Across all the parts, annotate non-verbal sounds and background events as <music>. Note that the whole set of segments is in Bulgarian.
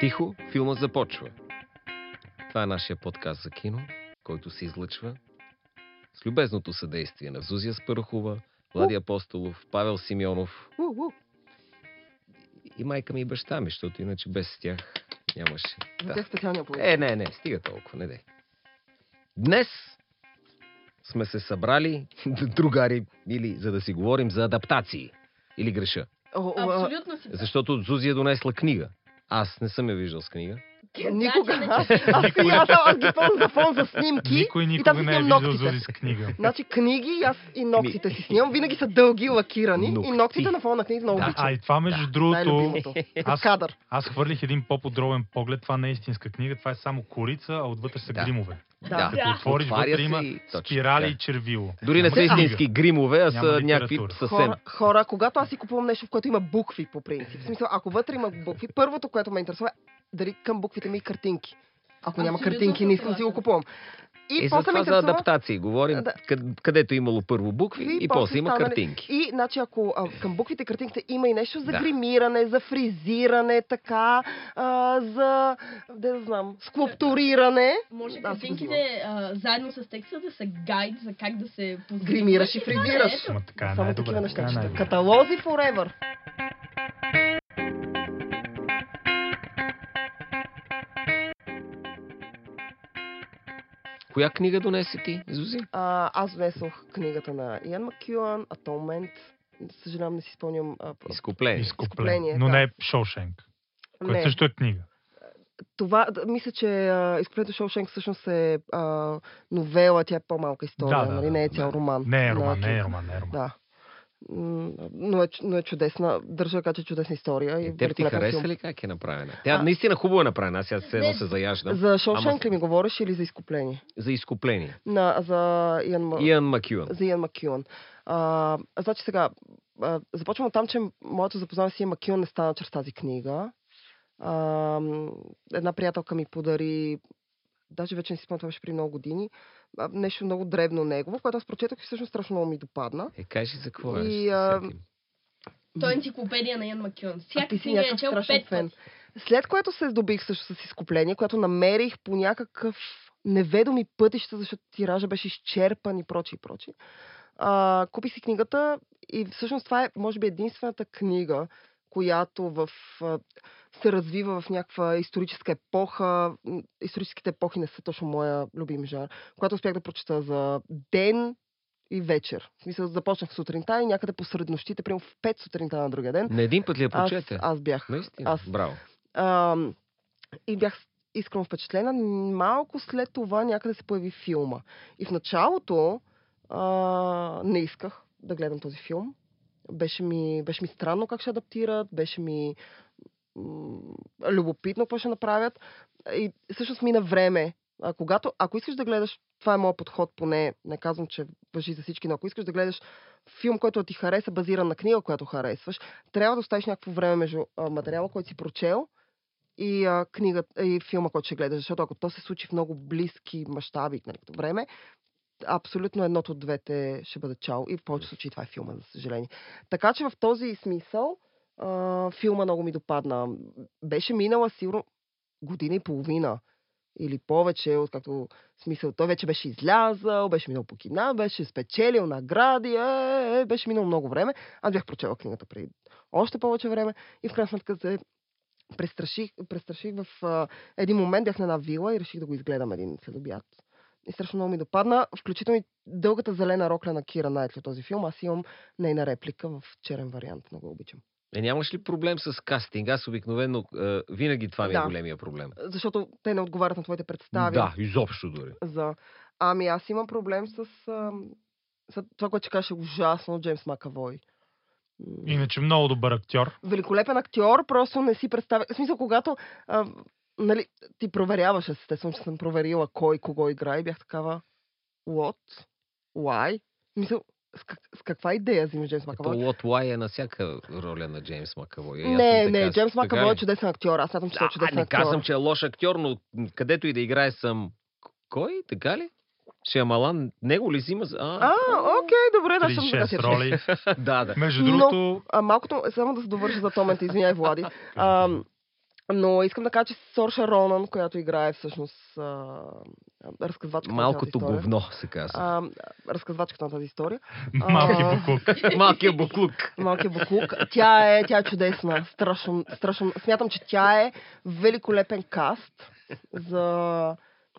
Тихо, филма започва. Това е нашия подкаст за кино, който се излъчва с любезното съдействие на Зузия Спарахова, Влади Апостолов, Павел Симеонов и майка ми и баща ми, защото иначе без тях нямаше. Да. тях специалния. Е, не, не, стига толкова, не дей. Днес сме се събрали, <laughs> другари, или за да си говорим за адаптации. Или греша. Абсолютно си. Защото Зузия донесла книга. Аз не съм я виждал с книга. Никога. Аз, и аз, аз ги ползвам за фон за снимки. Никой и никога там не е виждал. Зузи с книга. Значи книги и аз и ногтите си снимам. Винаги са дълги, лакирани. Ногти. И ногтите на фона на книги много Да. обичам. А и това, между другото, Най-любимото. аз, Кадър. аз хвърлих един по-подробен поглед. Това не е истинска книга, това е само корица, а отвътре са Да. гримове. Да. Да. Отвориш, Отваря вътре има и спирали така. и червило. Дори не са истински гримове, а са някакви съвсем. Хора, хора, когато аз си купувам нещо, в което има букви по принцип, в смисъл, ако вътре има букви, първото, което ме интересува е дали към буквите ми и картинки. Ако няма картинки, не искам да си го купувам. И И за после ме това за интересува... адаптации говорим, Да. къд- където имало първо букви И и после после има станали- картинки. И, значи, ако а, към буквите и картинките има и нещо за Да. гримиране, за фризиране, така, а, за, да знам, скулптуриране. Може го картинките а, заедно с текста да са гайд за как да се позгримваш Гримираш и да фризираш. така е Само такива неща е най-добре. Каталози forever. Коя книга донесе ти, Зузи? А, аз внесох книгата на Иан Макюан, Atonement. Съжалявам, не си спомням. А. Изкупление. Изкупление. Но да. не е Шоушенк, което Не. също е книга. Това, мисля, че Изкуплението Шоушенк всъщност е а, новела, тя е по-малка история, Да, да, нали? не е да. цял роман. Не е на роман, не е роман, не е роман. Да. Но е, но е чудесна. Държа че е чудесна история. И Теб ти хареса филм. ли как е направена? Тя А- наистина хубаво е направена. Аз сега едно Не, се заяждам. За Шоушенк Ама- ли ми говориш или за изкупление? За изкупление. На, за Иан, Иан Макюан. за Иан Макюан. А, значи сега, а, започвам от там, че моето запознаване с Иан Макюан не стана чрез тази книга. А, една приятелка ми подари, даже вече не си спомням, това беше при много години, нещо много дребно негово, което аз прочетох и всъщност страшно много ми допадна. Е, кажи за какво е. И, а. Той е енциклопедия на Ян Макюн. Всяка си е чел страшен пет фен. След което се здобих също с изкупление, което намерих по някакъв неведоми пътища, защото тиража беше изчерпан и прочи и прочи. А, купих си книгата и всъщност това е, може би, единствената книга, която в, а, се развива в някаква историческа епоха. Историческите епохи не са точно моя любим жанр, която успях да прочета за ден и вечер. В смисъл, започнах сутринта и някъде по среднощите, примерно в 5 сутринта на другия ден. На един път ли я Аз, прочете? аз бях. Наистина. аз- Браво. Ам, и бях искрено впечатлена. Малко след това някъде се появи филма. И в началото а, не исках да гледам този филм. Беше ми, беше ми странно как ще адаптират, беше ми любопитно какво ще направят. И всъщност мина време. А, когато, ако искаш да гледаш, това е моят подход, поне не казвам, че въжи за всички, но ако искаш да гледаш филм, който ти хареса, базиран на книга, която харесваш, трябва да оставиш някакво време между а, материала, който си прочел и а, книгата и филма, който ще гледаш. Защото ако то се случи в много близки мащаби, нали, време, абсолютно едното от двете ще бъде чао. И в повечето случаи това е филма, за съжаление. Така че в този смисъл филма много ми допадна. Беше минала сигурно година и половина или повече, откакто смисъл той вече беше излязъл, беше минал по кина, беше спечелил награди, е, е, беше минало много време. Аз бях прочела книгата преди още повече време и в крайна сметка се престраших, престраших в а, един момент, бях на една вила и реших да го изгледам един следобед. И страшно много ми допадна, включително и дългата зелена рокля на Кира Найтли този филм. Аз имам нейна реплика в черен вариант. Много обичам. Е, нямаш ли проблем с кастинг? Аз обикновено е, винаги това ми е Да. големия проблем. Защото те не отговарят на твоите представи. Да, изобщо дори. За... Ами аз имам проблем с, а, с това, което ще кажеш е ужасно, Джеймс Макавой. Иначе много добър актьор. Великолепен актьор, просто не си представя. В смисъл, когато а, нали, ти проверяваш, естествено, че съм проверила кой кого играе и бях такава what? Why? В Смисъл, с, как, с каква идея взимаш Джеймс То Макавой? Лот Лай е на всяка роля на Джеймс Макавой. Аз Не, не, така- Джеймс Макавой е чудесен актьор. Аз смятам, че той е А, чудесен не актьор. казвам, че е лош актьор, но където и да играе съм... Кой? Така ли? Шиамалан, него ли взима? А, А, окей, добре, да съм 36 така роли. <laughs> да, да. Между Но- другото, А, малкото, само да се довърша за този момент, извиняй, Влади. А, Но искам да кажа, че Сорша Ронан, която играе всъщност а, разказвачката на Малкото тази история, говно се казва. а, разказвачката на тази история, <laughs> Малки А. буклук. <laughs> Малкият буклук. Малкият буклук. Тя е, тя е чудесна. Страшно, страшно. Смятам, че тя е великолепен каст за,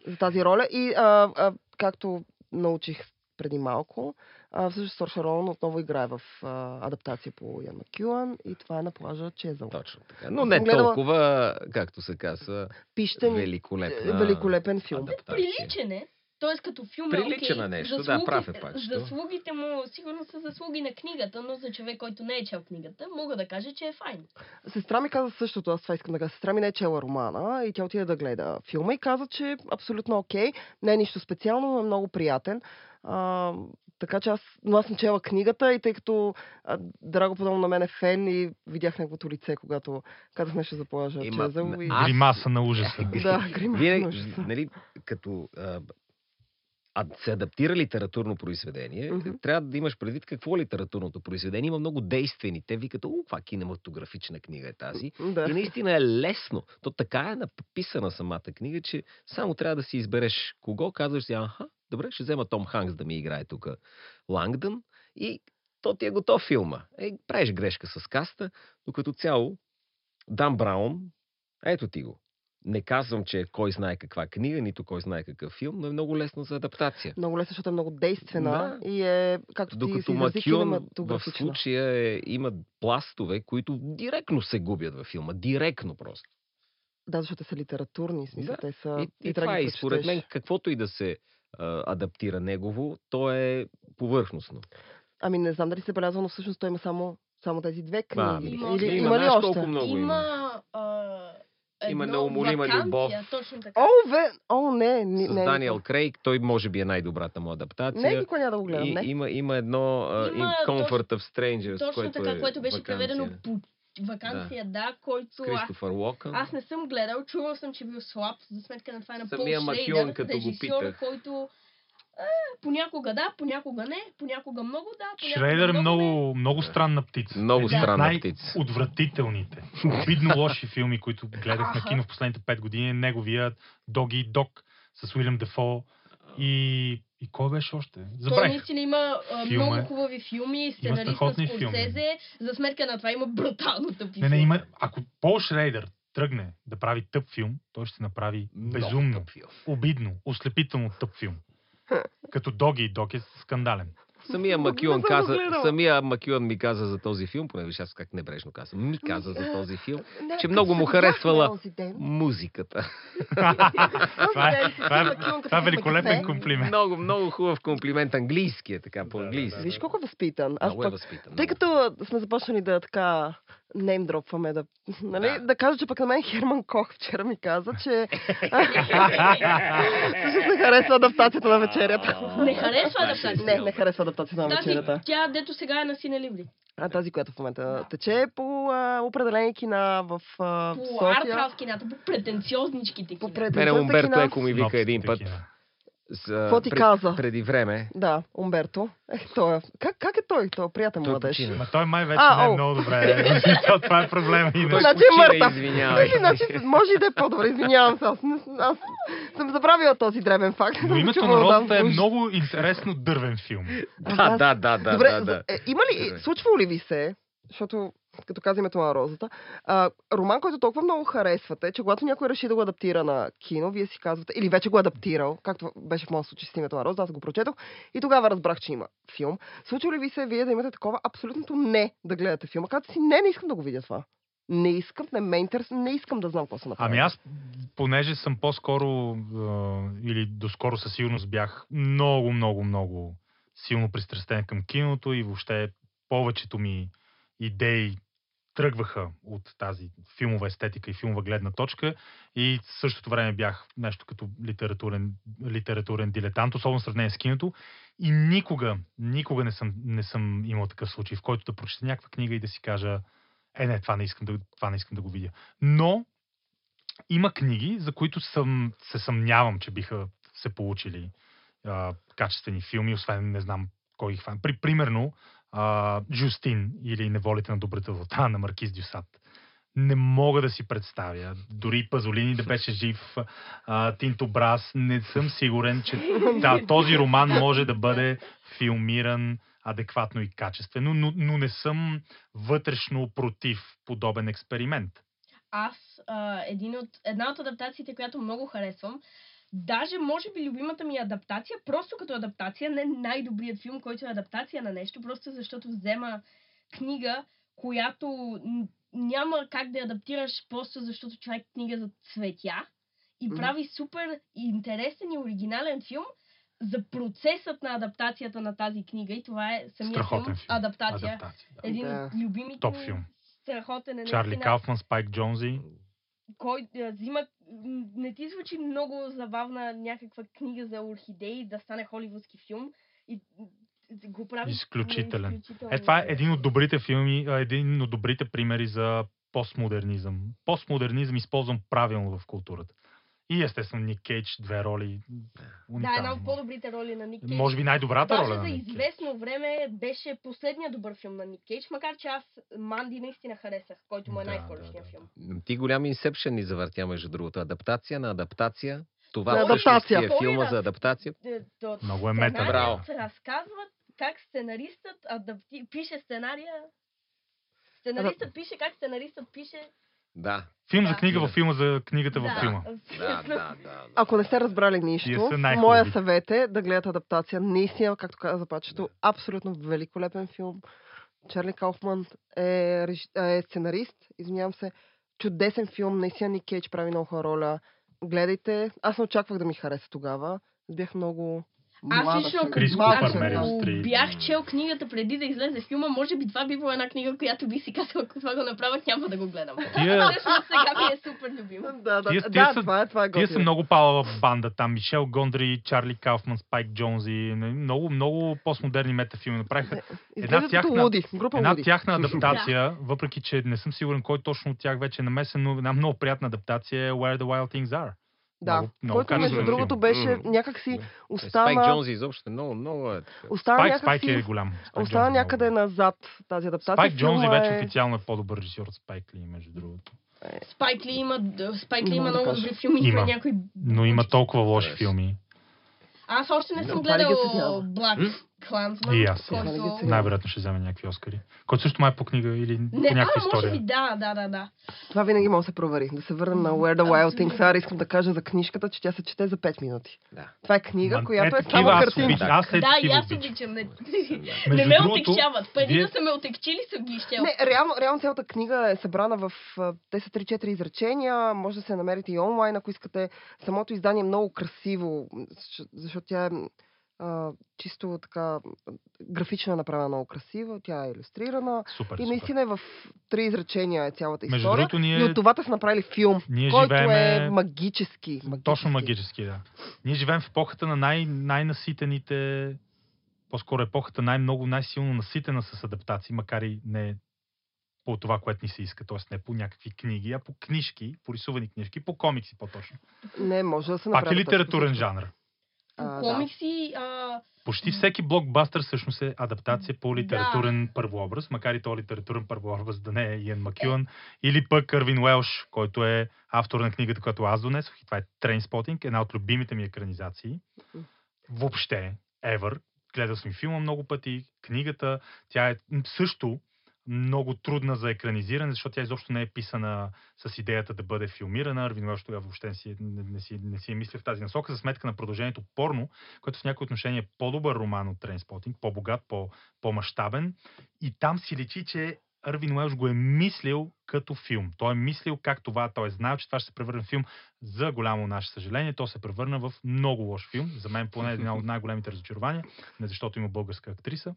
за тази роля. И а, а, както научих преди малко, а, всъщност Сорша Ролан отново играе в а, адаптация по Ян Макюан и това е на плажа Чезъл. Точно така. Но не гледала- толкова, както се казва, Пищен, великолепна. великолепен филм. адаптация. Приличен е. Тоест като филм е Прилича окей. на нещо, да, Заслугите- прав е пак? Заслугите му сигурно са заслуги на книгата, но за човек, който не е чел книгата, мога да кажа, че е файн. Сестра ми каза същото, аз това искам да кажа. Сестра ми не е чела романа и тя отиде да гледа филма и каза, че е абсолютно окей. Не е нищо специално, но е много приятен. А, така че аз, но аз съм чела книгата и тъй като а, Драго подобно на мен е фен и видях неговото лице, когато казах нещо за плажа Има- Чезъл. И... Аз- Гримаса на ужаса. <laughs> Да, гримаса. Вие, на ужаса. нали, като а, а, се адаптира литературно произведение, Мгм. трябва да имаш предвид какво е литературното произведение. Има много действени. Те викат, о, каква кинематографична книга е тази. Да. И наистина е лесно. То така е написана самата книга, че само трябва да си избереш кого. Казваш си, аха, добре, ще взема Том Ханкс да ми играе тук Лангдън и то ти е готов филма. Е, правиш грешка с каста, но като цяло Дан Браун, ето ти го. Не казвам, че кой знае каква книга, нито кой знае какъв филм, но е много лесно за адаптация. Много лесно, защото е много действена Да. и е, както ти Докато изрази, Макюн в случая е, има пластове, които директно се губят във филма. Директно просто. Да, защото са литературни, смисъл, Да. те са... И, и трябва това е, и според мен, каквото и да се адаптира негово, то е повърхностно. Ами не знам дали се белязва, но всъщност той има само, само тези две книги. А, Има- Или, има, има, ли още? колко много има. Има, а, Има неумолима любов. Точно така. О, ве... О, не, не, С не. Даниел Крейг, той може би е най-добрата му адаптация. Не, никога няма да го гледам, и, не. има, има едно Има Comfort of Strangers, Точно което така, е което беше вакансия. преведено по вакансия, да, С който аз, Кристофър Уокън. аз не съм гледал, чувал съм, че бил слаб, за сметка на това е на Пол Самия като го режисьор, питах. който е, понякога да, понякога не, понякога много да, понякога Шрейдър е не. много, много странна птица. Много от странна птица. Най-отвратителните, обидно лоши филми, които гледах на кино в последните 5 години, е неговия Доги Дог с Уилям Дефо и, и кой беше още? Той Забравих. наистина има а, Филм много е. хубави филми, сценарист на Скорсезе, за сметка на това има брутално тъпи Не, не, има, ако Пол Шрейдър тръгне да прави тъп филм, той ще направи Много безумно, обидно, ослепително тъп филм. Като Доги и Дог е скандален. Самия <laughs> Макюан каза, самия Макюан ми каза за този филм, поне виж аз как небрежно казвам, ми каза за този филм, <laughs> Не, че много му харесвала музиката. <laughs> това, е, е, е великолепен комплимент. много, много хубав комплимент. Английски е така, по-английски. Виж колко е възпитан. Аз Много е възпитан. тъй като сме започнали да така неймдропваме, да, <laughs> нали, Да. да. кажа, че пък на мен Херман Кох вчера ми каза, че <laughs> всъщност не харесва адаптацията на вечерята. Не харесва адаптацията. Не, не харесва адаптацията на Тази, вечерята. тя, дето сега е на Синелибри. А тази, която в момента тече е по а, определени кина в а, По София. артхаус кината, по претенциозничките По кина. Мене Умберто кина. Еко ми вика един път. кино. С, Какво ти пред- каза? Преди време. Да, Умберто. Е, той е. Как, как е той? Той е приятен Той младеж. Ма той май вече А, не е о. много добре. То <laughs> това е проблема. И Значи е мъртъв. извинявай. значи, може и да е по-добре, извинявам се. Аз, аз съм забравила този дребен факт. Но името Чувала на да розата е много интересно дървен филм. Да, да, да, да, Добре, да, да. за- е, има ли, случвало ли ви се, защото като каза името на розата, а, роман, който толкова много харесвате, че когато някой реши да го адаптира на кино, вие си казвате, или вече го е адаптирал, както беше в моят случай с името на розата, аз го прочетох и тогава разбрах, че има филм. Случва ли ви се вие да имате такова абсолютното не да гледате филма? Казвате си, не, не искам да го видя това. Не искам, не ме интересува, не искам да знам какво са направили. Ами аз, понеже съм по-скоро, или доскоро със сигурност бях много, много, много силно пристрастен към киното и въобще повечето ми идеи тръгваха от тази филмова естетика и филмова гледна точка и в същото време бях нещо като литературен, литературен дилетант, особено в сравнение с киното. И никога, никога не съм, не съм имал такъв случай, в който да прочета някаква книга и да си кажа, е, не, това не искам да, това не искам да го видя. Но има книги, за които съм, се съмнявам, че биха се получили а, качествени филми, освен не знам кой ги хвана. При, примерно, а, Жустин или Неволите на добрата вълта на Маркиз Дюсат. не мога да си представя. Дори Пазолини да беше жив, а, Тинто Брас, не съм сигурен, че да, този роман може да бъде филмиран адекватно и качествено, но, но не съм вътрешно против подобен експеримент. Аз, а, един от, една от адаптациите, която много харесвам, даже може би любимата ми адаптация, просто като адаптация, не най-добрият филм, който е адаптация на нещо, просто защото взема книга, която няма как да я адаптираш просто защото това е книга за цветя и прави супер интересен и оригинален филм за процесът на адаптацията на тази книга и това е самия Страхотен филм, филм. адаптация. Адаптация. Да. Един Да. от любимите Топ филм. Страхотен е Чарли Кауфман, Спайк Джонзи. Кой а, взима... м, Не ти звучи много забавна някаква книга за орхидеи да стане холивудски филм и го прави Изключителен. изключително Е, това е един от добрите филми, един от добрите примери за постмодернизъм. Постмодернизъм използвам правилно в културата. И естествено Ник Кейдж, две роли. Да, Уникални. една от по-добрите роли на Ник Кейдж. Може би най-добрата Даже роля за на Ник Кейдж. известно време беше последния добър филм на Ник Кейдж, макар че аз Манди наистина харесах, който му е Да, най-скорошния да, да. филм. Ти голям инсепшен ни завъртя, между другото. Адаптация на адаптация. Това На всъщност адаптация. е филма за адаптация. Д- до Много е мета. Браво. разказват как сценаристът адапти... пише сценария. Сценаристът пише как сценаристът пише. Да. Филм за Да. книга във филма за книгата във да, филма. Да, да, да. Ако не сте разбрали нищо, моя съвет е да гледате адаптация. Наистина, както каза Пачето, абсолютно великолепен филм. Чарли Кауфман е, реж- е сценарист, извинявам се. Чудесен филм, наистина Ник Кейдж прави много роля. Гледайте. Аз не очаквах да ми хареса тогава. Бях много Аз лично, Крис Купър, Мерил Стрип. бях чел книгата преди да излезе филма, може би това би била една книга, която би си казала, ако това го направят, няма да го гледам. Тия, Всъщност сега ми е супер любима. Да, да, Тия- да, тия да са- това е, това е тия са много палава банда там. Мишел Гондри, Чарли Кауфман, Спайк Джонзи. не, Много, много постмодерни метафилми направиха. Изглеждат тяхна- луди. Група Една луди. тяхна адаптация, въпреки че не съм сигурен кой точно от тях вече е намесен, но една много приятна адаптация е Where the Wild Things Are. Да, Много- много който между другото беше Мгм. някакси Спайк остана, Джонзи изобщо много, много е. остана Спайк, Спайк някакси, е голям. Спайк остана Джонзи е някъде много. назад тази адаптация. Спайк Джонзи Филма вече е- официално е по-добър режисьор от Спайк Ли, между другото. Спайк Ли има, Спайк Ли има да много добри филми, има някои... Но има толкова лоши филми. Аз още не съм гледал? Black Clansman, И аз. Който... оценява? Най-вероятно ще вземе някакви Оскари. Който също май е по книга или Не, по някаква а, може история. би, да, да, да, да. Това винаги може да се провери. Да се върнем на Where the Wild. Things Are. Искам да кажа за книжката, че тя се чете за 5 минути. Да. Това е книга, Ма, която е, такива само обичам. Аз е Да, и такива аз обичам. Не, не ме отекчават. Преди вие- да са ме отекчили, съм ги изчел. Не, реално, реално цялата книга е събрана в... Те са 3-4 изречения, може да се намерите и онлайн, ако искате. Самото издание е много красиво, защото тя е а, чисто така графично е направена много красиво, тя е иллюстрирана Супер, и наистина е в три изречения е цялата Между история. другото, И ние, от това те са направили филм, ние който живееме... е магически, магически. Точно магически, да. Ние живеем в епохата на най- най-наситените, по-скоро епохата най-много, най-силно наситена с адаптации, макар и не по това, което ни се иска, т.е. не по някакви книги, а по книжки, по рисувани книжки, по комикси по-точно. Не, може да се Пак направи. е литературен жанр. А, да. Комикси, а, Почти всеки блокбастър всъщност е адаптация по литературен първообраз, макар и то литературен първообраз да не е Иен Макюан, или пък Кървин Уелш, който е автор на книгата, която аз донесох, и това е Трейнспотинг, една от любимите ми екранизации. Въобще, ever. Гледал съм и филма много пъти, книгата, тя е също много трудна за екранизиране, защото тя изобщо не е писана с идеята да бъде филмирана. Арвин Уелш тогава въобще не си, не, не, си, не си е мислил в тази насока, за сметка на продължението Порно, което в някои отношения е по-добър роман от Трейнспотинг, по-богат, по, по-мащабен. И там си личи, че Арвин Уелш го е мислил като филм. Той е мислил как това, той е знаел, че това ще се превърне в филм. За голямо наше съжаление, то се превърна в много лош филм. За мен поне една от най-големите разочарования, не защото има българска актриса.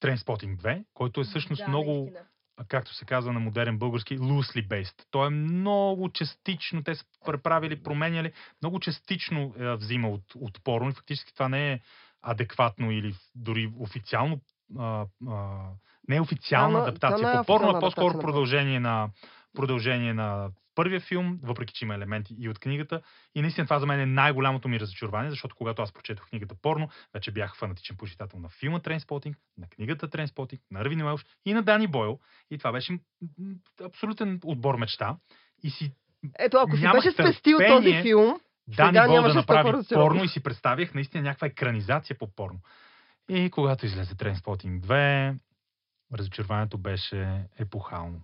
Трейнспотинг 2, който е всъщност да, много наистина. а, както се казва на модерен български, loosely based. Той е много частично, те са преправили, променяли, много частично е, взима от, от порно и фактически това не е адекватно или дори официално а, а, не е официална но- адаптация. е По порно, а официална по-скоро продължение на продължение на първия филм, въпреки че има елементи и от книгата. И наистина това за мен е най-голямото ми разочарование, защото когато аз прочетох книгата Порно, вече бях фанатичен почитател на филма Трейнспотинг, на книгата Трейнспотинг, на Арвин Уелш и на Дани Бойл. И това беше абсолютен отбор мечта. И си Ето, ако си беше спестил този филм, Дани Сега Бол да направи порно и си представях наистина някаква екранизация по порно. И когато излезе Трейнспотинг 2, разочарованието беше епохално.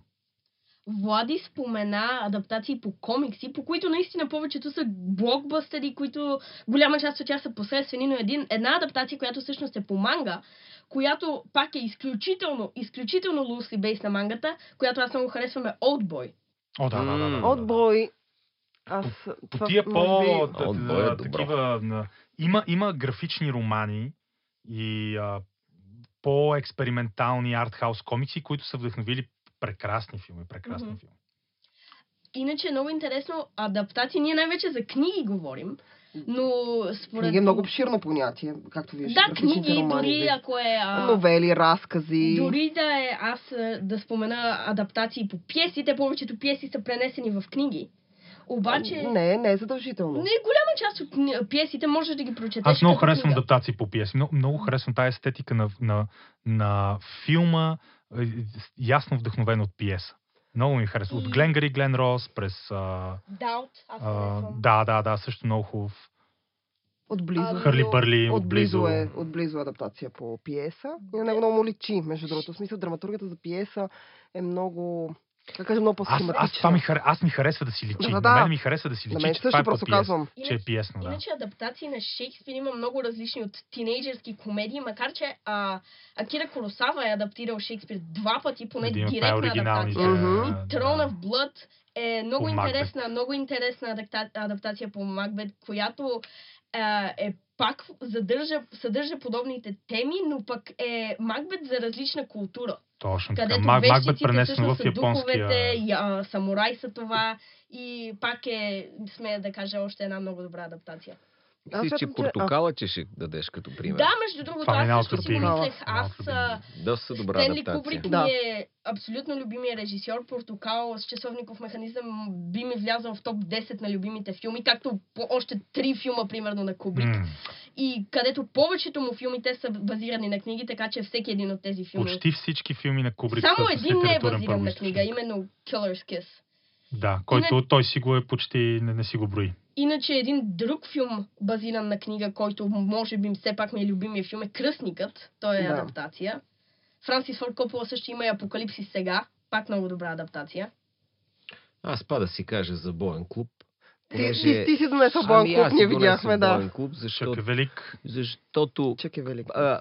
Влади спомена адаптации по комикси, по които наистина повечето са блокбъстери, които голяма част от тях са посредствени, но един, една адаптация, която всъщност е по манга, която пак е изключително, изключително loosely based на мангата, която аз много харесвам е Oldboy. О, да, да, да. да, да. Аз... По това, тия по... е такива... Има, има графични романи и а, по-експериментални артхаус комикси, които са вдъхновили прекрасни филми. Прекрасни Мгм. филми. Иначе е много интересно адаптации. Ние най-вече за книги говорим, но според... Книги е много обширно понятие, както виждаш. Да, книги, романи, дори виж. ако е... А... Новели, разкази. Дори да е аз да спомена адаптации по пиеси, те повечето пиеси са пренесени в книги. Обаче, Не, не е задължително. не голяма част от пиесите можеш да ги прочетеш. Аз много харесвам книга. адаптации по пиеси. Много, много харесвам тази естетика на, на, на филма, ясно вдъхновен от пиеса. Много ми харесва. От И- Гленгари Глен Рос през... А, Doubt, аз а, да, да, да, също много хубав. Отблизо. Хърли Бърли, Отблизо отблизо. е, отблизо е адаптация по пиеса. И на него много му личи, между другото. В смисъл, драматургията за пиеса е много, как кажа, много Аз, по-схематична. аз, това ми, хар... аз ми харесва да си личи. Да, На да. мен ми харесва да си На личи, мен че това е просто казвам. че е пиесно, да. Иначе адаптации на Шекспир има много различни от тинейджърски комедии, макар че а, Акира Коросава е адаптирал Шекспир два пъти, поне Един директна адаптация. Мгм. И Throne of Blood е много По Макбет. интересна, много интересна адапта, адаптация по Макбет, която а, е пак съдържа, съдържа подобните теми, но пък е Макбет за различна култура. Точно така. Където Мак, Макбет вещиците пренесено в японския... духовете, и, а, самурай са това и пак е, смея да кажа, още една много добра адаптация. Аз Мислиш, че портокала, че ще дадеш като пример. Да, между другото, Това е аз също си го мислех. От Аз. Доста добра Стенли адаптация. Кубрик Да. ми е абсолютно любимия режисьор. Портокал с часовников механизъм би ми влязъл в топ 10 на любимите филми, както по още три филма, примерно, на Кубрик. М, И където повечето му филми те са базирани на книги, така че всеки един от тези филми. Почти всички филми на Кубрик Само са един не е базиран на книга, именно Killer's Kiss. Да, който той си го е почти, не, не си го брои. Иначе един друг филм, базиран на книга, който може би все пак ми е любимия филм, е Кръстникът. Той е Да. адаптация. Франсис Форд Копола също има и Апокалипсис сега. Пак много добра адаптация. Аз па да си кажа за боен клуб. Ти, понеже- ти, ти си донесъл Боен Ами, клуб, ние видяхме, да. Боен клуб, Чак защото, е велик. защото Чак е велик. А,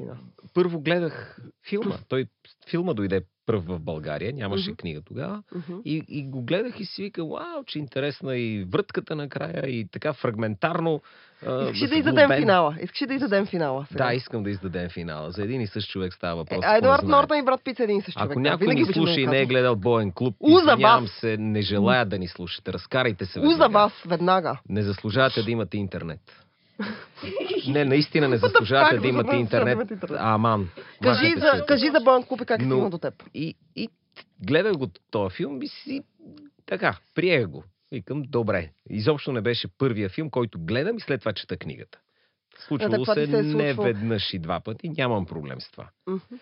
първо гледах филма. Той, филма дойде пръв в България, нямаше Мгм. книга тогава. Мгм. И, и го гледах и си вика, вау, че интересна и врътката накрая, и така фрагментарно. Искаш да издадем финала? Искаш да издадем финала? сега? Да, искам да издадем финала. За един и същ човек става въпрос. Е, Едуард. Нортън и брат Пит са един и същ човек. Ако някой ни слуша и не е гледал Боен клуб, извинявам се, не желая да ни слушате. Разкарайте се веднага. вас, веднага. Не заслужавате да имате интернет. <laughs> Не, наистина не заслужавате да имате интернет. Аман. Кажи за, кажи за Боен клуб и как е Но- стигнал до теб. И, и гледах го този филм и си така, приех го. Викам, добре. Изобщо не беше първия филм, който гледам и след това чета книгата. Случвало ти се, се е не веднъж и два пъти, нямам проблем с това. Мгм.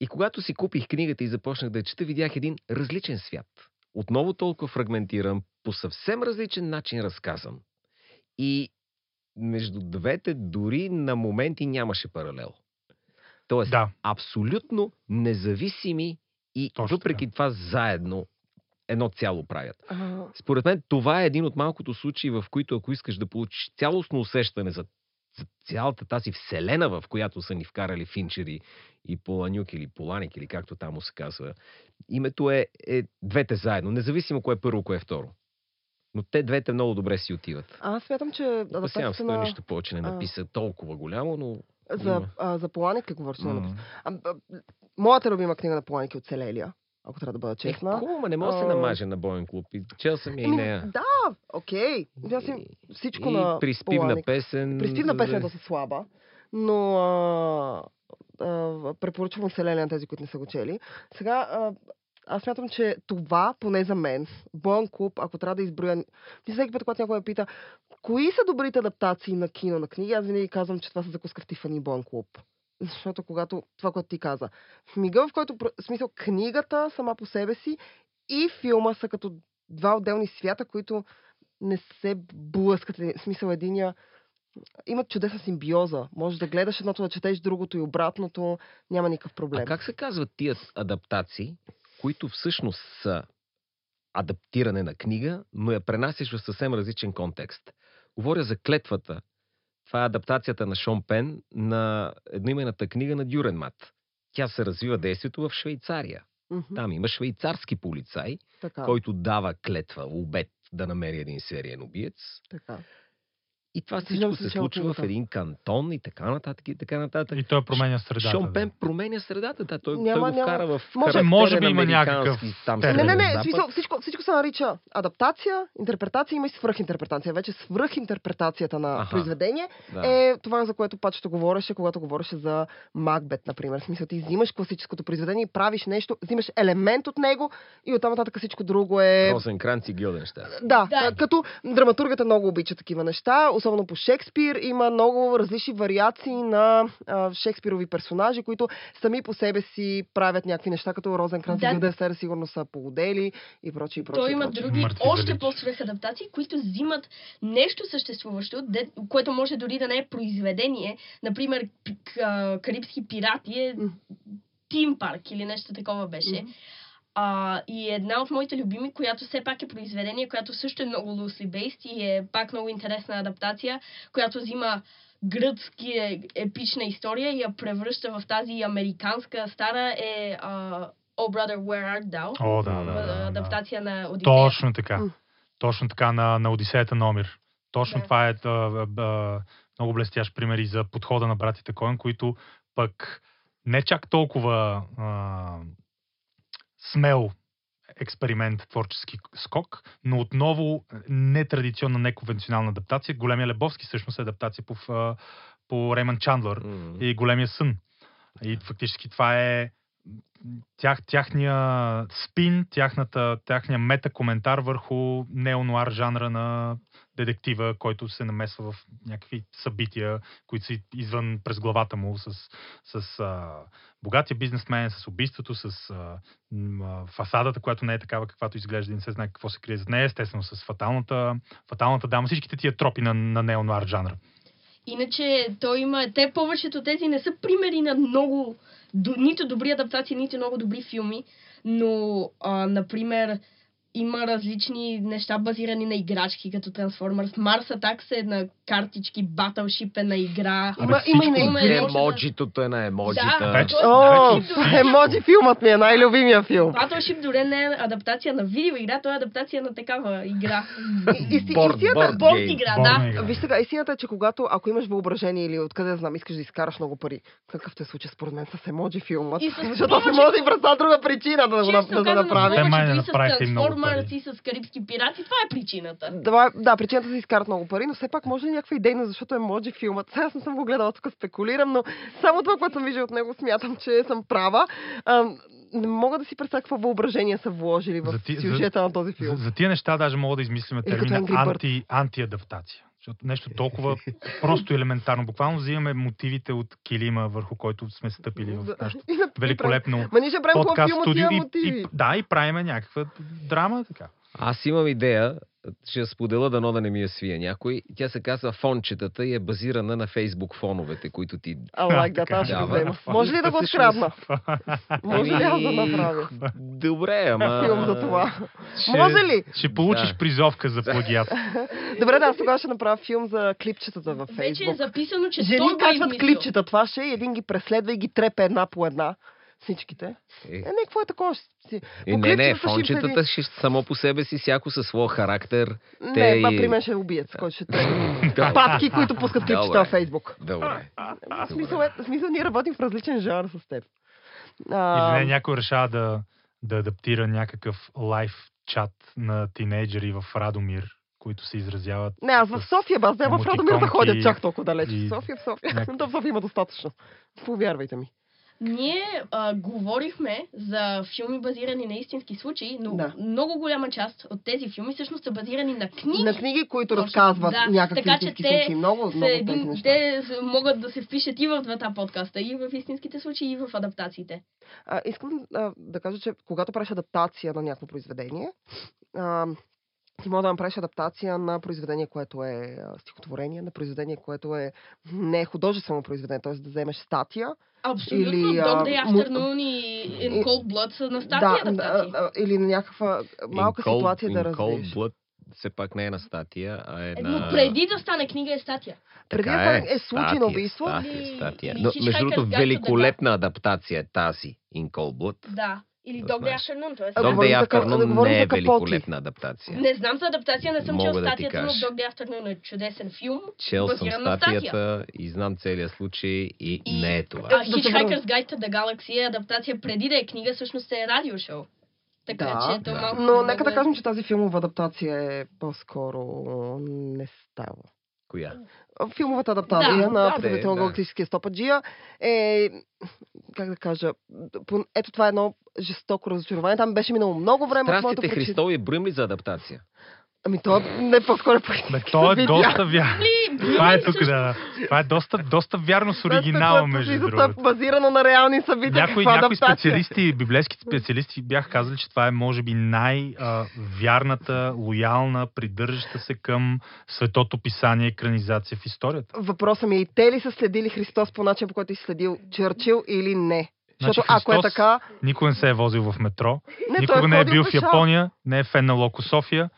И когато си купих книгата и започнах да я чета, видях един различен свят. Отново толкова фрагментиран, по съвсем различен начин разказан. И между двете дори на моменти нямаше паралел. Тоест, Да, абсолютно независими и Точно въпреки това заедно едно цяло правят. А, Според мен това е един от малкото случаи, в които ако искаш да получиш цялостно усещане за, за цялата тази вселена, в която са ни вкарали Финчери и Поланюк или Поланик, или както там му се казва, името е, е двете заедно, независимо кое е първо, кое е второ. Но те двете много добре си отиват. Аз смятам, че Опасявам се, той на... нищо повече не а. написа толкова голямо, но За, а, за Поланик ли говориш? Mm. А, а, моята любима книга на Поланик е Оцелелия, ако трябва да бъда Е, честна. хубаво, ма не може да се А. намаже на боен клуб. И чел съм я и Еми, нея. Да, окей. Аз им всичко и на приспивна Поланик. песен. Приспивна за- песен е доста слаба, но а, а, препоръчвам Оцелелия на тези, които не са го чели. Сега, а, аз смятам, че това, поне за мен, Боен клуб, ако трябва да изброя... Всеки път, когато някой ме пита, кои са добрите адаптации на кино, на книги, аз винаги казвам, че това са закуска в Тифани Боен клуб. Защото когато, това, което ти каза, в мига, в който, в смисъл, книгата сама по себе си и филма са като два отделни свята, които не се блъскат. В смисъл, единия имат чудесна симбиоза. Може да гледаш едното, да четеш другото и обратното. Няма никакъв проблем. А как се казват тия адаптации, които всъщност са адаптиране на книга, но я пренасяш в съвсем различен контекст? Говоря за клетвата. Това е адаптацията на Шон Пен на едноимената книга на Дюренмат. Тя се развива действието в Швейцария. Мгм, Там има швейцарски полицай, така, който дава клетва, обед да намери един сериен убиец. така. И това всичко се случва в един кантон и така нататък и така нататък. И той променя средата. Шон да. Пен променя средата, да. Той, Няма- той го няма- вкара в Може- Може би има някакъв там. Не, не, не, смисъл, всичко, всичко се нарича адаптация, интерпретация, има и свръхинтерпретация. Вече свръхинтерпретацията на Аха. произведение Да. е това, за което пачето говореше, когато говореше за Макбет, например. В смисъл, ти взимаш класическото произведение и правиш нещо, взимаш елемент от него и оттам нататък всичко друго е... Розенкранц и Гилденщайн. Да, Да. да, като драматургата много обича такива неща, особено по Шекспир. Има много различни вариации на а, шекспирови персонажи, които сами по себе си правят някакви неща, като Розенкранц Да. и Гилденстер сигурно са полудели и прочие, и прочие. Той има прочие. други Мъртви още по-свръх адаптации, които взимат нещо съществуващо, де, което може дори да не е произведение. Например, Карибски пирати е. Тим парк или нещо такова беше. Мгм. А, и една от моите любими, която все пак е произведение, която също е много loosely based и е пак много интересна адаптация, която взима гръцки епична история и я превръща в тази американска стара е а, Oh Brother, Where Art Thou? О, да, да, да, да. адаптация на Одисея. Точно така. Точно така на, на Одисеята на Омир. Точно Да. това е а, а, много блестящ пример и за подхода на братите Коен, които пък не чак толкова а, смел експеримент, творчески скок, но отново нетрадиционна, неконвенционална адаптация. Големия Лебовски всъщност е адаптация по, по Рейман Чандлър М. и Големия сън. И фактически това е тях, тяхния спин, тяхната, тяхния мета-коментар върху неонуар жанра на детектива, който се намесва в някакви събития, които са извън през главата му с, с а, богатия бизнесмен, с убийството, с а, фасадата, която не е такава, каквато изглежда и не се знае какво се крие зад нея, естествено с фаталната, фаталната дама, всичките тия тропи на, на неонуар жанра. Иначе той има, те повечето тези не са примери на много, нито добри адаптации, нито много добри филми, но, а, например, има различни неща базирани на играчки, като Transformers. Mars Attacks е на картички, Battleship е на игра. Абе, Има, има и всичко на е Емоджитото е на емоджита. Да, Вече- О, всичко. емоджи филмът ми е най-любимия филм. Battleship дори не е адаптация на видеоигра, то е адаптация на такава игра. Истината- гейм. игра, да. Виж сега, истината е, че когато, ако имаш въображение или откъде знам, искаш да изкараш много пари, какъв те случай според мен с емоджи филмът. И с <laughs> Защото да си представя друга причина да го, Честно да го казано, направи. Те май не с и много Transformers пари. и с Карибски пирати, това е причината. Да, да, причината да се изкарат много пари, но все пак може ли някаква идейна, защото емоджи филмът. Сега аз не съм го гледала, тук спекулирам, но само това, което съм виждала от него, смятам, че съм права. А, не мога да си представя какво въображение са вложили в За ти- за- сюжета на този За, филм. за тия неща даже мога да като термина анти, антиадаптация. Защото нещо толкова <laughs> просто елементарно. Буквално взимаме мотивите от килима, върху който сме стъпили в Да. нашето <laughs> И на- великолепно подкаст студио. И, и, да, и правиме някаква драма. Така. Аз имам идея, ще я споделя, дано да не ми я свие някой. Тя се казва Фончетата и е базирана на Фейсбук фоновете, които ти... Like that, Така, аз ще го да, взема. Може ли да го открадна? <laughs> Може ли аз да направя? Добре, ама... Филм за това. Ще- Може ли? Ще получиш Да. призовка за плагиат. <laughs> Добре, да, аз тогава ще направя филм за клипчетата във Вече е Фейсбук. записано, че Жени е измислил. клипчета, това ще е, един ги преследва и ги трепе една по една. Всичките. Е, Е, не, какво е такова? Си... е, не, не, клипчетата ще фончетата ще само по себе си, всяко със своя характер. Не, Те и- при мен ще е убиец, който ще трепе. <laughs> Да. Патки, които пускат клипчета във Фейсбук. Добре. Смисъл, е, смисъл, ние работим в различен жанр с теб. Или А, не, някой решава да, да адаптира някакъв лайв чат на тинейджери в Радомир, които се изразяват. не, аз в София, аз няма в Радомир да ходя чак толкова далеч. и В София, в София. Да, в София има достатъчно. Повярвайте ми. Ние а, говорихме за филми базирани на истински случаи, но Да. много голяма част от тези филми всъщност са базирани на книги. На книги, които Точно, разказват да. някакви Така че истински те случаи. Много, много са тези един, неща. те могат да се впишат и в двата подкаста, и в истинските случаи, и в адаптациите. А, искам а, да кажа, че когато правиш адаптация на някакво произведение, а, ти може да направиш адаптация на произведение, което е стихотворение, на произведение, което е не е художествено произведение, т.е. да вземеш статия. Абсолютно. Или, Dog Day му- Afternoon и In Cold Blood са на статия да, адаптации. а, а, или на някаква малка Cold- ситуация да In Cold развиеш. Blood все пак не е на статия, а е Но на... преди да стане книга е статия. Преди Така да стане- е случай на статия, убийство. Статия, статия. Но, между другото, великолепна адаптация е тази In Cold Blood. Да. Или Да Dog Day. Afternoon, т.е. А, Dog Day да Afternoon не е Капоти. великолепна адаптация. Не знам за адаптация, не съм Мога чел да ти статията, но кажа. Dog Day Afternoon е чудесен филм. Чел съм статията и знам целият случай и, И- не е това. А Да се Hitchhiker's Guide to the Galaxy е адаптация преди да е книга, всъщност е радиошоу. Така Да, че то да. малко... Но нека да е- кажем, че тази филмова адаптация е по-скоро не става. Коя? Филмовата адаптация Да, на да, Подозрително да. галактическия стопаджия е, как да кажа, ето това е едно жестоко разочарование. Там беше минало много време Страстите прочит- Христови е броим ли за адаптация? Ами то не по-скоро по Бе, то е видя. доста вярно. <laughs> Това е тук, да. Това е доста, доста вярно с оригинала, между другото. Базирано на реални събития. Някои, някои специалисти, библейски специалисти бяха казали, че това е може би най-вярната, лоялна, придържаща се към светото писание екранизация в историята. Въпросът ми е, и те ли са следили Христос по начин, по който е следил Чърчил или не? Защото Значи ако е така... Никога не се е возил в метро, Не, никога е не е бил в. Япония, не е фен на Локо София.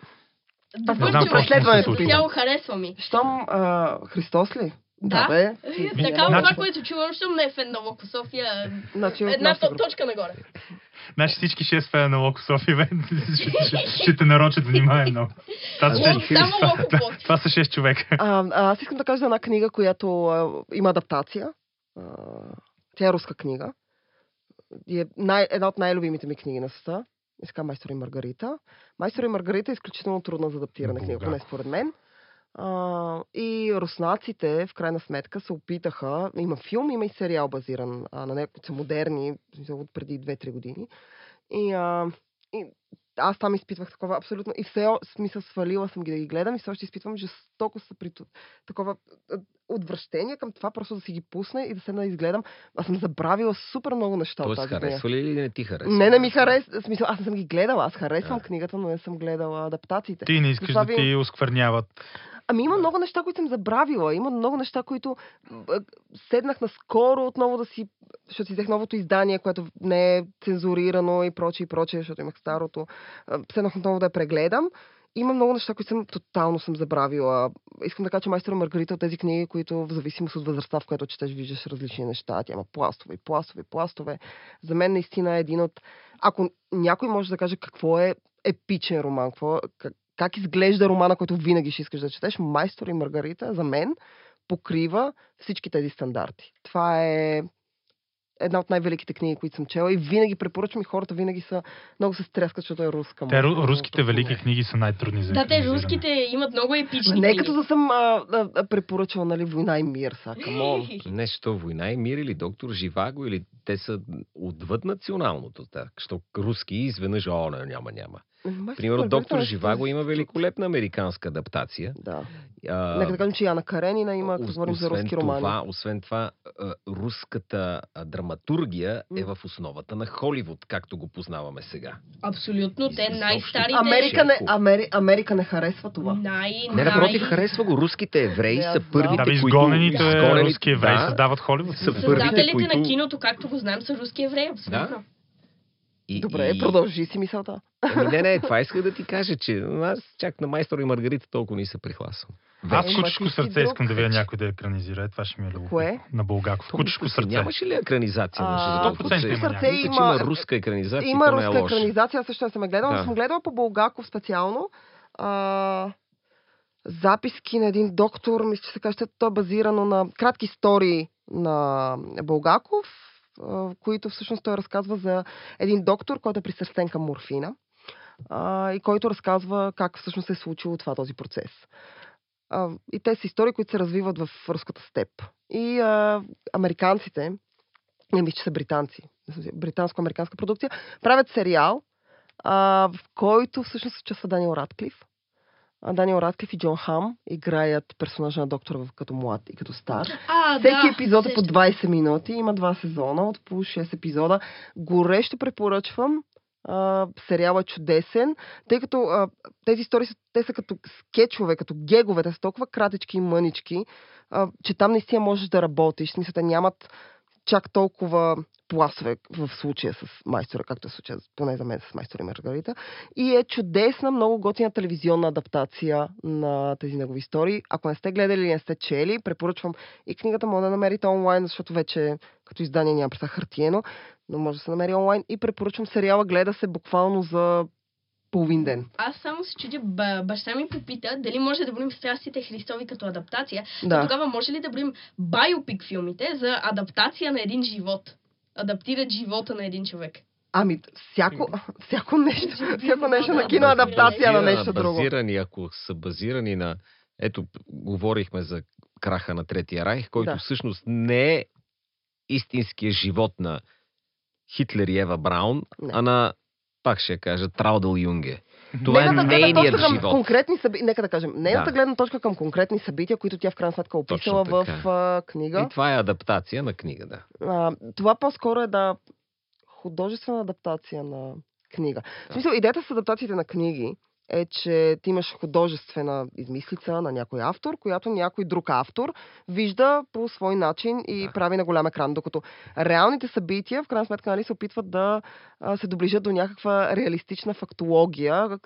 Да, Не знам случи. цяло харесва ми. Щом а, Христос ли? Да. бе. Така, Значи- това, което чувам, щом не е фен на Локо София, Значи, една точка нагоре. Значи всички 6 фена на Локо София, бе, ще, те нарочат внимание много. Това са, това, са 6 човека. А, а, аз искам да кажа за една книга, която а, има адаптация. А, тя е руска книга. Е най- една от най-любимите ми книги на света. Иска Майстор и Маргарита. Майстор и Маргарита е изключително трудна за адаптиране книга, поне според мен. А, и руснаците, в крайна сметка, се опитаха. Има филм, има и сериал базиран а, на някои, които са модерни, от преди 2-3 години. И, а, и аз там изпитвах такова абсолютно. И все смисъл свалила съм ги да ги гледам и все още изпитвам жестоко са при такова отвращение към това, просто да си ги пусна и да се да изгледам. Аз съм забравила супер много неща от Тоест, тази книга. харесва ли или не ти харесва? Не, не ми харесва. Смисъл, аз не съм ги гледала. Аз харесвам А. книгата, но не съм гледала адаптациите. Ти не искаш Това да ви- ти оскверняват. Ами има много неща, които съм забравила. Има много неща, които седнах наскоро отново да си... Защото си взех новото издание, което не е цензурирано и прочее, и прочее, защото имах старото. Седнах отново да я прегледам. Има много неща, които съм тотално съм забравила. Искам да кажа, че Майстор и Маргарита от тези книги, които в зависимост от възрастта, в която четеш, виждаш различни неща. Тя има пластове пластове пластове. За мен наистина е един от... Ако някой може да каже какво е епичен роман, какво, как, как изглежда романа, който винаги ще искаш да четеш, Майстор и Маргарита, за мен, покрива всички тези стандарти. Това е една от най-великите книги, които съм чела и винаги препоръчвам и хората винаги са много се стряскат, защото е руска. Те, ру- руските велики книги са най-трудни за Да, те руските имат много епични Не книги. като да съм а, а, а, препоръчала, нали, Война и мир, са, камон. <laughs> Нещо война и мир или доктор Живаго, или те са отвъд националното. Так, що руски изведнъж, о, не, няма, няма. Примерно, доктор Живаго има великолепна американска адаптация. Да. А, Нека да кажем, че Яна Каренина има, ако говорим за руски романи. Това, освен това, руската драматургия е в основата на Холивуд, както го познаваме сега. Абсолютно, те най-старите... Америка не. Амери, Америка не харесва това. Най, Не, напротив, най... харесва го. Руските евреи са първите, Да, които... изгонените изгонени- руски евреи да, създават Холивуд. са първите, Създателите които... на киното, както го знаем, са руски евреи, абсолютно. И, Добре, и... продължи си мисълта. Ами, не, не, това исках да ти <laughs> кажа, че аз чак на Майстор и Маргарита толкова ни се прихласвам. Аз Вече. кучешко сърце друг искам да видя някой да екранизира. Е, това ще ми е любопитно. Кое? На Булгаков. Кучешко сърце. Нямаше ли екранизация? А, между другото? 100% има Мисля, сърце че има- руска екранизация, Има то е руска лоша. екранизация, също не съм гледала, но Да. съм гледала по Булгаков специално. А, записки на един доктор, мисля, че се каже, то е базирано на кратки истории на Булгаков, които всъщност той разказва за един доктор, който е пристрастен към морфина и който разказва как всъщност е случило това този процес. И те са истории, които се развиват в руската степ. И американците не мисля, че са британци, британско-американска продукция, правят сериал, в който всъщност участва Даниел Радклиф. Даниел Радклиф и Джон Хам играят персонажа на доктора като млад и като стар. А, Всеки да, епизод е по сещам. 20 минути, има два сезона от по 6 епизода. Горещо препоръчвам. А, сериалът е чудесен, тъй като а, тези истории са, те са като скетчове, като гегове, те са толкова кратички и мънички, а, че там наистина можеш да работиш. Смисъл, те нямат чак толкова пласове в случая с майстора, както е случая поне за мен с майстора и Маргарита. И е чудесна, много готина телевизионна адаптация на тези негови истории. Ако не сте гледали или не сте чели, препоръчвам и книгата може да намерите онлайн, защото вече като издание няма представа хартиено, но може да се намери онлайн. И препоръчвам сериала, гледа се буквално за половин ден. Аз само се чудя, ба, баща ми попита дали може да броим страстите Христови като адаптация. Да. тогава може ли да броим байопик филмите за адаптация на един живот? Адаптират живота на един човек. Ами, всяко, <laughs> всяко нещо, <laughs> всяко нещо на Да, кино адаптация на нещо друго. Базирани, ако са базирани на... Ето, говорихме за краха на Третия райх, който Да. всъщност не е истинския живот на Хитлер и Ева Браун, Не. а на, пак ще кажа, Траудъл Юнге. Това е Нейната гледна нейният към живот. конкретни събития, нека да кажем, нейната Да. гледна точка към конкретни събития, които тя в крайна сметка е описала в а, книга. И това е адаптация на книга, да. А, това по-скоро е да художествена адаптация на книга. В смисъл, идеята с адаптациите на книги е, че ти имаш художествена измислица на някой автор, която някой друг автор вижда по свой начин и Да. прави на голям екран, докато реалните събития в крайна сметка нали, се опитват да се доближат до някаква реалистична фактология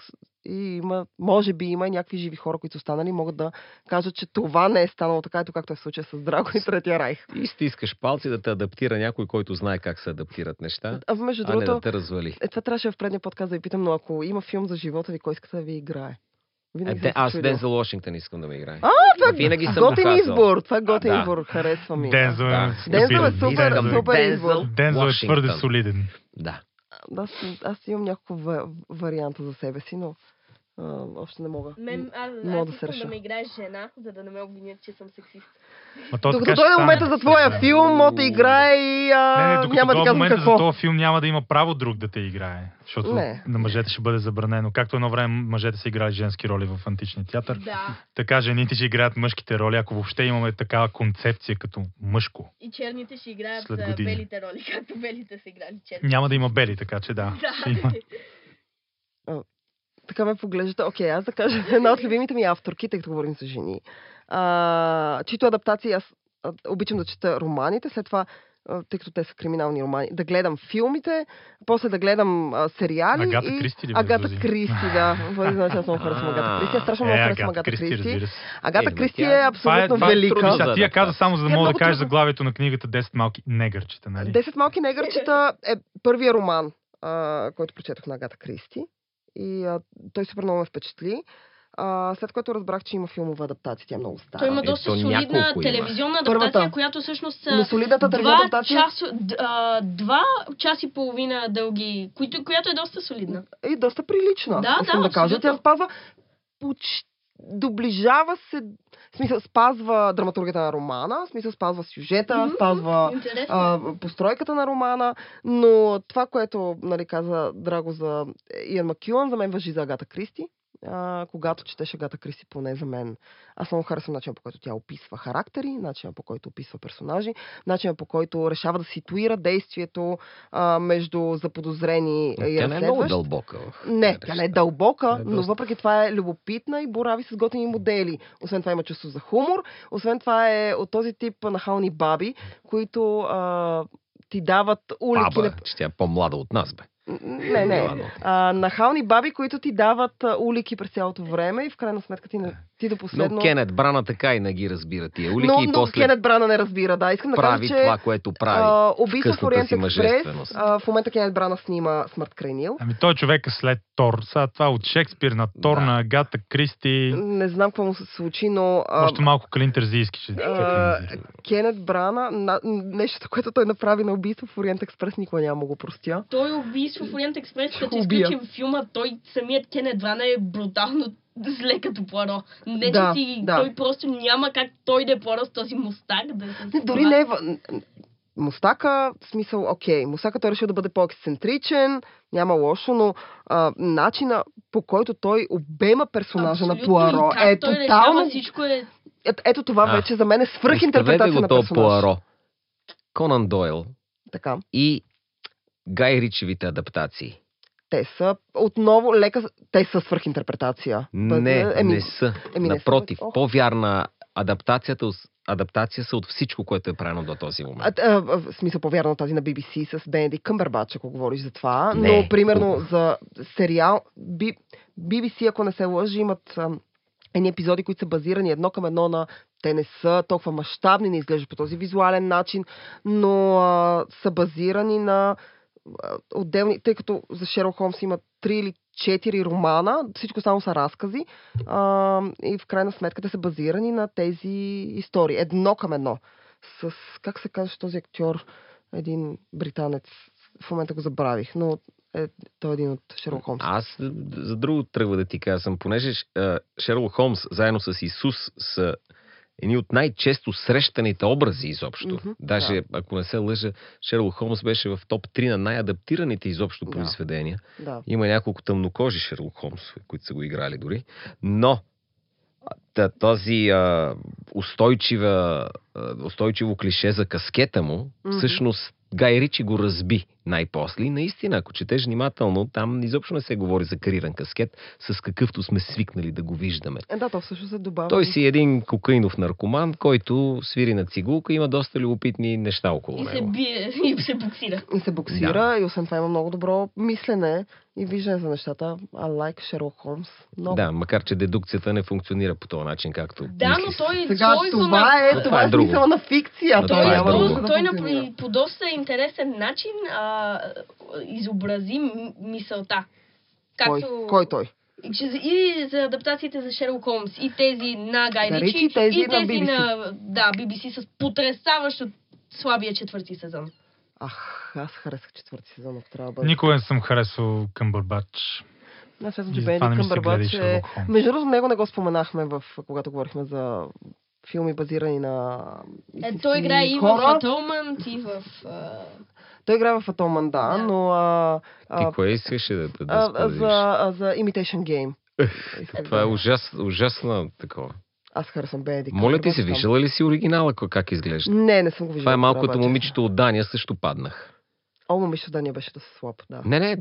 и има, може би има и някакви живи хора, които са останали, могат да кажат, че това не е станало така, ето както е в случая с Драго и Третия райх. Ти стискаш палци да те адаптира някой, който знае как се адаптират неща, А между а не другото, да те развали. Е, това трябваше в предния подкаст да ви питам, но ако има филм за живота ви, кой искате да ви играе? Е, Винаги де, съм се аз. Дензел Вашингтон искам да ми играе. А, това е Винаги съм готин го казвал. избор. Това е готин да. избор. Харесва ми. Дензо е Да. Дензел е супер, Искам супер Дензел избор. Дензо е твърде солиден. Да. Да, аз, аз имам няколко ва- варианта за себе си, но а, още не мога. Мен, аз, Мога аз да се реша. да ме играе жена, за да не ме обвинят, че съм сексист. Ма то Докато дойде момента за твоя филм, мога да играе и а, Не, не, докато няма да казвам момента какво. за този филм няма да има право друг да те играе. Защото Не. на мъжете ще бъде забранено. Както едно време мъжете са играли женски роли в античния театър. Да. Така жените ще играят мъжките роли, ако въобще имаме такава концепция като мъжко. И черните ще играят След а, години. белите роли, <laughs> както белите са играли черни. Няма да има бели, така че да. <laughs> ще има. <laughs> Така ме поглеждате. Окей, аз да кажа <laughs> една от любимите ми авторки, тъй като говорим за жени, а, чието адаптации аз обичам да чета романите, след това тъй като те са криминални романи, да гледам филмите, после да гледам а, сериали. Агата и... Кристи ли Агата Зузи? Кристи, да. <laughs> Значи аз много харесвам Агата Кристи. Аз страшно Е, много харесвам Агата Агата Кристи. Агата Е, Кристи е това е- абсолютно това е велика. за Сега, тя каза само за да е мога да кажеш заглавието на книгата 10 малки негърчета, нали? Десет малки негърчета е първия роман, а, който прочетох на Агата Кристи. И а, той супер много ме впечатли. А, след което разбрах, че има филмова адаптация. Тя е много стара. Той има Ето, доста солидна няколко има. телевизионна адаптация, Първата. която всъщност Но са солидната телевизионна два, адаптация часо, д- а, два часа и половина дълги, които, която е доста солидна. е доста прилична. Да, Искам да, да кажа. Тя спазва почти доближава се, в смисъл, спазва драматургията на романа, в смисъл, спазва сюжета, Мгм. спазва Интересно. а, постройката на романа, но това, което нали, каза Драго за Иан Макюан, за мен въжи за Агата Кристи. А, когато четеш Агата Кристи, поне за мен, аз много харесвам начина по който тя описва характери, начина по който описва персонажи, начина по който решава да ситуира действието а, между заподозрени и Тя не е много дълбока. Не, тя не е дълбока, Е, но доста. въпреки това е любопитна и борави с готини модели. Освен това има чувство за хумор, освен това е от този тип нахални баби, които а, ти дават улики. Баба, на- че тя е по-млада от нас, бе. Не, не. А, нахални баби, които ти дават улики през цялото време и в крайна сметка ти, не- ти до последно... Но Кенет Брана така и не ги разбира тия улики но, и но после Кенет Брана не разбира, да. Искам да прави кажа, че това, което прави. а, убийство в късната Ориент Експрес, а, в момента Кенет Брана снима Смърт край Нил. Ами той човек е след Тор. Сега това от Шекспир на Тор, Да. на Агата Кристи. Не знам какво му се случи, но... а, Още малко Калин Терзийски ще а, а, Кенет Брана, на, нещото, което той направи на убийство в Ориент Експрес, никога няма го простя. Той убийство в Ориент Експрес, като изключим филма, той самият Кенет Брана е брутално зле като Пуаро. Не, Да, че си, да. той просто няма как той да е Пуаро с този мустак. Да Не, дори не е... Мустака, в смисъл, окей, Мустака той решил да бъде по-ексцентричен, няма лошо, но а, начина по който той обема персонажа на Абсолютно, Пуаро и как е той тотално... Всичко е... Ето, ето това А, вече за мен е свръхинтерпретация го на то персонаж. Пуаро. Конан Дойл Така. и Гай Ричевите адаптации. Те са отново лека... Те са свръхинтерпретация. Не, Еми, не са. еми, не са, Напротив, ох. по-вярна адаптацията, адаптация са от всичко, което е правено до този А, момент. а, в смисъл по-вярно тази на BBC с Бенедик Къмбербач, ако говориш за това. Не, Но, примерно, за сериал, Би, BBC, ако не се лъжи, имат едни епизоди, които са базирани едно към едно на... Те не са толкова мащабни, не изглеждат по този визуален начин, но а, са базирани на а, отделни... Тъй като за Шерлок Холмс има три или четири романа, всичко само са разкази а, и в крайна сметка те са базирани на тези истории. Едно към едно. С, как се казваше този актьор, един британец, в момента го забравих, но е, той е един от Шерлок Холмс. Аз за друго тръгва да ти казвам, понеже а, Шерлок Холмс заедно с Исус са едни от най-често срещаните образи изобщо. Мгм, Даже, ако не се лъжа, Шерлок Холмс беше в топ 3 на най-адаптираните изобщо Да. произведения. Да. Има няколко тъмнокожи Шерлок Холмс, които са го играли дори. Но този а, устойчива, устойчиво клише за каскета му, Мгм. всъщност Гай Ричи го разби най-после. И наистина, ако четеш внимателно, там изобщо не се говори за кариран каскет, с какъвто сме свикнали да го виждаме. Е, да, то всъщност е добавено. Той си е един кокаинов наркоман, който свири на цигулка и има доста любопитни неща около И се него. бие, и се буксира. И се боксира, Да. и освен това има много добро мислене и виждане за нещата. I like Sherlock Holmes. Много. Да, макар че дедукцията не функционира по този начин, както Да, но мислиш. той Сега свойство това на... е, Но това това е е друго. смисъла на фикция. Но Той това е няма друго. нужда да той на, функционира. по доста интересен начин изобрази мисълта. Кой? Както... Кой той? Че за- И за адаптациите за Шерлок Холмс, и тези на Гай Ричи, Ричи, тези и на тези BBC. на да, BBC с потрясаващо слабия четвърти сезон. Ах, аз харесах четвърти сезон, ако трябва да бъде. Никога не съм харесал Къмбърбач. Аз И че затова Бенедикт не ми се гледа и Къмбербач е... Шерлок Холмс. Между другото, него не го споменахме, в, когато говорихме за филми базирани на Е, той играе и в. Atonement, и в... Той играе в Атоман, да, Да. но... А, Ти а, кое искаше да, да, да а, за, а, за Imitation Game. <laughs> Това е ужас, ужасно такова. Аз харесвам Бенедикт Моля ти се, виждала ли си оригинала как изглежда? Не, не съм го виждала. Това е малкото момичето от Дания, също паднах. О, момичето Дания беше да се слаб, да. Не, не,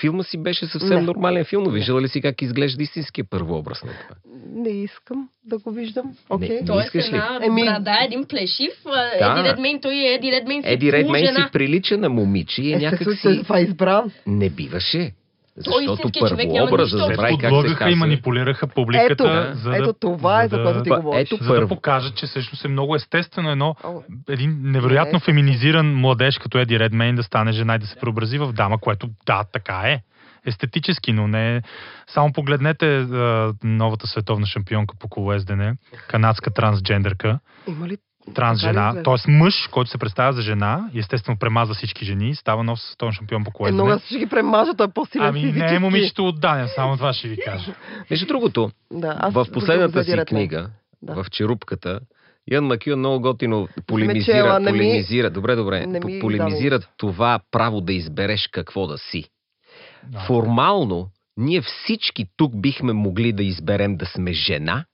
филма си беше съвсем Не. нормален филм. но Не. Виждала ли си как изглежда истинския първообраз на това? Не искам да го виждам. Окей. Не, Той е искаш с ли? Еми- брада, един плешив. Да. Еди Редмейн, той е Еди Редмейн си Еди Редмейн си прилича на момиче и е някак си... това е избран. Не биваше. Защото първообраза, нищо забравяй как се Подлъгаха и казва. манипулираха публиката, Ето, за да, ето това е за което ти говориш. ето за да първо. покажат, че всъщност е много естествено едно един невероятно Не, феминизиран младеж като Еди Редмейн да стане жена и да се преобрази в дама, което да, така е. Естетически, но не. Само погледнете а, новата световна шампионка по колоездене, канадска трансджендерка, Има ли... транс жена, т.е. мъж, който се представя за жена естествено премаза всички жени става нов световен шампион по Е, колоездене. много ще ги премажа, той е по-силен Ами физически. не е момичето от Дания, само това ще ви кажа. <laughs> Между другото, Да, аз в последната си книга, Да. в черупката, Ян Макюн много готино полемизира, не ми- полемизира, добре, добре, ми полемизира давай. това право да избереш какво да си. Да. Формално, ние всички тук бихме могли да изберем да сме жена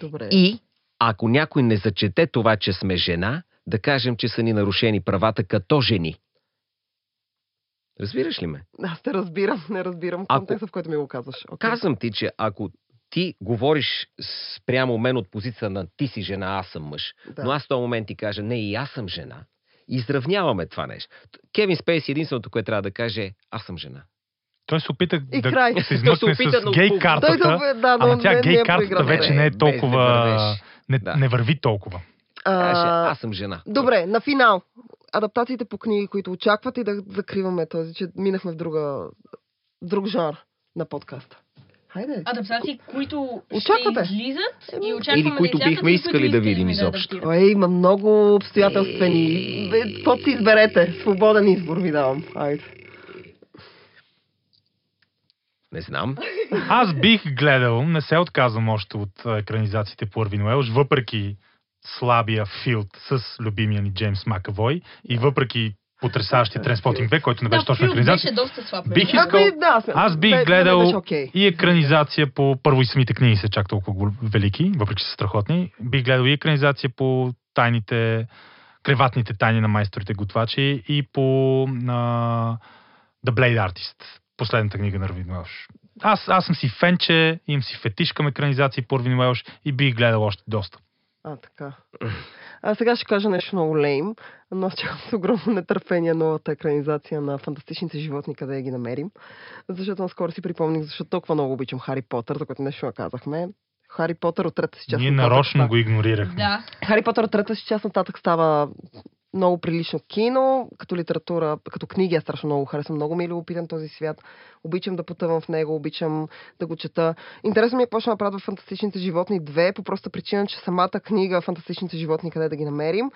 Добре. и ако някой не зачете това, че сме жена, да кажем, че са ни нарушени правата като жени. Разбираш ли ме? Аз те разбирам, не разбирам Ако- контекста, в който ми го казваш. Окей. Казвам ти, че ако ти говориш спрямо мен от позиция на ти си жена, аз съм мъж, Да. но аз в този момент ти кажа, не, и аз съм жена, изравняваме това нещо. Кевин Спейси единственото, което трябва да каже е, аз съм жена. Той се опита И да край. се измъкне с гей картата, да, да, но ама тя гей не е картата вече не е толкова... Не, Да. не върви толкова. Каже, А, аз съм жена. Добре, на финал. Адаптациите по книги, които очаквате и да закриваме този, че минахме в друга, друг жанр на подкаста. Хайде. Адаптации, които Очаквате? ще излизат и очакваме Или които да излязат, бихме искали да видим да изобщо. адаптират. Ой, има много обстоятелствени. Е. Бе, Каквото си изберете. Свободен избор ви давам. Хайде. Не знам. Аз бих гледал, не се отказвам още от екранизациите по Арвин Уелш, въпреки слабия филд с любимия ни Джеймс Макавой и въпреки потрясаващия Тренспотинг 2, който не беше Да, точно екранизация, беше доста слаб. Бих между искал- Ами, да, аз бих бе- гледал окей. и екранизация по... Първо и самите книги са чак толкова велики, въпреки че са страхотни. Бих гледал и екранизация по тайните, креватните тайни на майсторите готвачи и по а, The Blade Artist, последната книга на Равин Уелш. Аз, аз съм си фенче, имам си фетиш към екранизации по Равин Уелш и бих гледал още доста. А, така. А сега ще кажа нещо много лейм, но аз чакам с огромно нетърпение новата екранизация на фантастичните животни, къде да ги намерим. Защото наскоро си припомних, защото толкова много обичам Хари Потър, за което нещо казахме. Хари Потър от трета си част Ние нататък нарочно го игнорирахме. Да. Хари Потър от трета си част нататък става много прилично кино, като литература, като книги, аз страшно много харесвам. Много ми е любопитен този свят. Обичам да потъвам в него, обичам да го чета. Интересно ми е какво ще направят в Фантастичните животни 2, по проста причина, че самата книга Фантастичните животни, къде да ги намерим,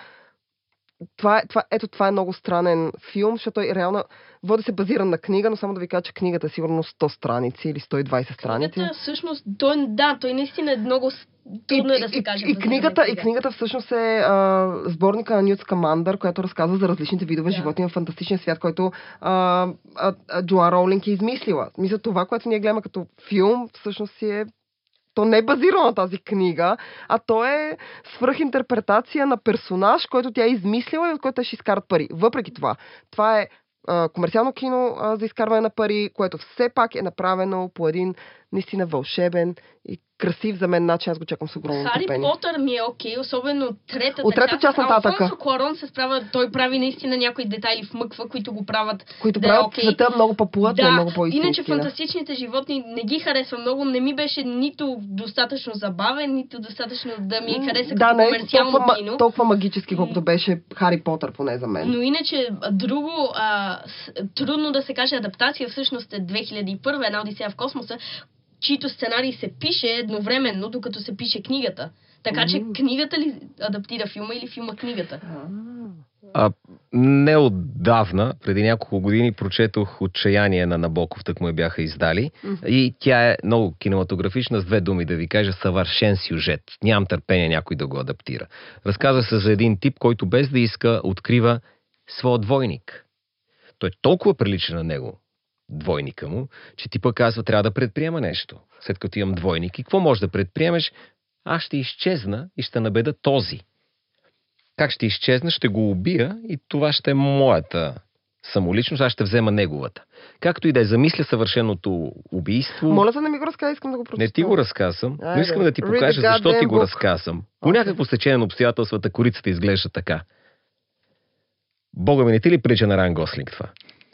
това е, това, ето това е много странен филм, защото той реално води се базиран на книга, но само да ви кажа, че книгата е сигурно 100 страници или 120 страници. Книгата, всъщност, той, да, той наистина е много трудно е да се каже. И, и, книгата, и книга. книгата всъщност е а, сборника на Нют Скамандър, която разказва за различните видове Да. животни в фантастичен свят, който а, а, а, Джоан Роулинг е измислила. Мисля, това, което ние гледаме като филм, всъщност си е то не е базирано на тази книга, а то е свръхинтерпретация на персонаж, който тя е измислила и от който те ще изкарат пари. Въпреки това, това е а, комерциално кино а, за изкарване на пари, което все пак е направено по един наистина вълшебен и красив за мен начин. Аз го чакам с огромно Хари търпение. Потър ми е окей, особено третата От трета част нататък. Алфонсо Куарон се справя, той прави наистина някои детайли в мъква, които го правят които да е правят окей. света много по-плътен, да, много по-истински. иначе да. фантастичните животни не ги харесвам много. Не ми беше нито достатъчно забавен, нито достатъчно да ми М, хареса да, като не е комерциално толкова, кино. толкова магически, колкото беше Хари Потър, поне за мен. Но иначе, друго, а, трудно да се каже адаптация, всъщност е 2001, една Одисея в космоса, чийто сценарий се пише едновременно, докато се пише книгата. Така че книгата ли адаптира филма или филма книгата? А, не отдавна, преди няколко години, прочетох Отчаяние на Набоков, так му я бяха издали. Мгм. И тя е много кинематографична, с две думи да ви кажа, съвършен сюжет. Нямам търпение някой да го адаптира. Разказва се за един тип, който без да иска, открива своя двойник. Той толкова прилича на него, двойника му, че типа казва, трябва да предприема нещо. След като имам двойник, и какво можеш да предприемеш? Аз ще изчезна и ще набеда този. Как ще изчезна? Ще го убия и това ще е моята самоличност, аз ще взема неговата. Както и да е, замисля съвършеното убийство. Моля за да не ми го разказа, искам да го прочета. Не ти го разказвам, но искам да ти покажа защо ти го разказвам. По Окей. някакво стечение на обстоятелствата корицата изглежда така. Бога ми, не ти ли прилича на Ран Гослинг това?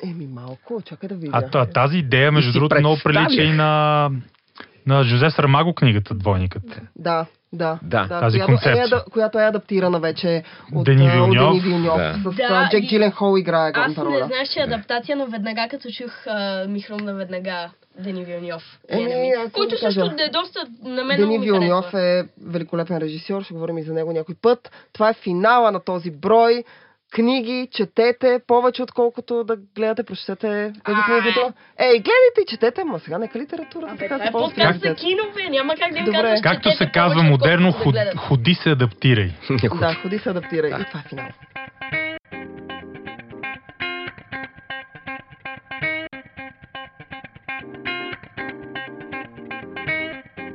Еми малко, чакай да видя. А та- тази идея, между другото, много прилича и на, на Жозе Сармаго книгата Двойникът. Да, да. Да, тази която, концепция. Е, която е адаптирана вече от Дени Вилньов. от Дени Вилньов. Да. С Да, Джек и- Джилен Хол играе Аз главната не роля. знаеш, че е адаптация, но веднага като чух а, ми хрумна веднага Дени Вилньов. Еми, аз който също е доста на мен Дени Вилньов е великолепен режисьор, ще говорим и за него някой път. Това е финала на този брой. Книги, четете повече, отколкото да гледате, прочетете тези книги. Ей, гледайте и четете, ама сега нека литературата Абе, така това се е подкаст за кино, бе. Няма как да им Добре. казваш, Както се казва повече, модерно, да ходи се адаптирай. Да, ходи се адаптирай. И това е финал.